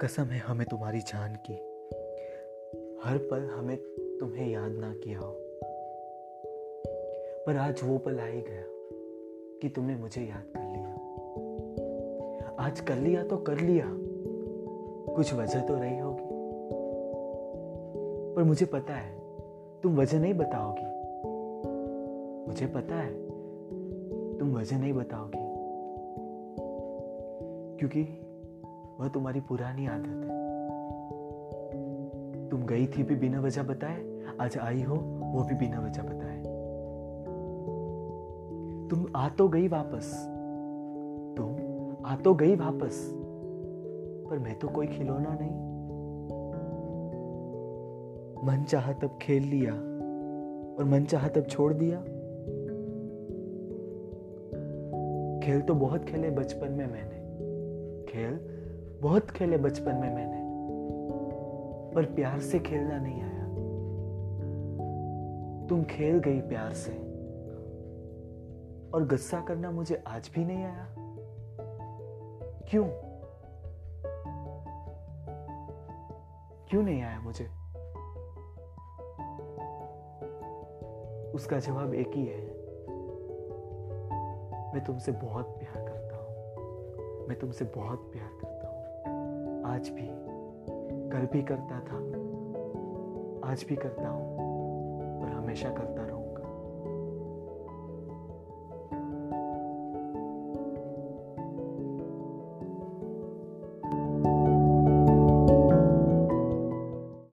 कसम है हमें तुम्हारी जान की। हर पल हमें तुम्हें याद ना किया हो। पर आज वो पल आ ही गया कि तुमने मुझे याद कर लिया। आज कर लिया तो कर लिया। कुछ वजह तो रही होगी। पर मुझे पता है, तुम वजह नहीं बताओगी। मुझे पता है, तुम वजह नहीं बताओगी। क्योंकि वह तुम्हारी पुरानी आदत है। तुम गई थी भी बिना वजह बताए, आज आई हो, वो भी बिना वजह बताए। तुम आ तो गई वापस। तुम आ तो गई वापस। पर मैं तो कोई खिलौना नहीं। मन चाहा तब खेल लिया, और मन चाहा तब छोड़ दिया। खेल तो बहुत खेले बचपन में मैंने। खेल बहुत खेले बचपन में मैंने, पर प्यार से खेलना नहीं आया। तुम खेल गई प्यार से, और गुस्सा करना मुझे आज भी नहीं आया। क्यों? क्यों नहीं आया मुझे? उसका जवाब एक ही है। मैं तुमसे बहुत प्यार करता हूँ। मैं तुमसे बहुत प्यार करता आज भी कल भी करता था आज भी करता हूँ और हमेशा करता रहूँ।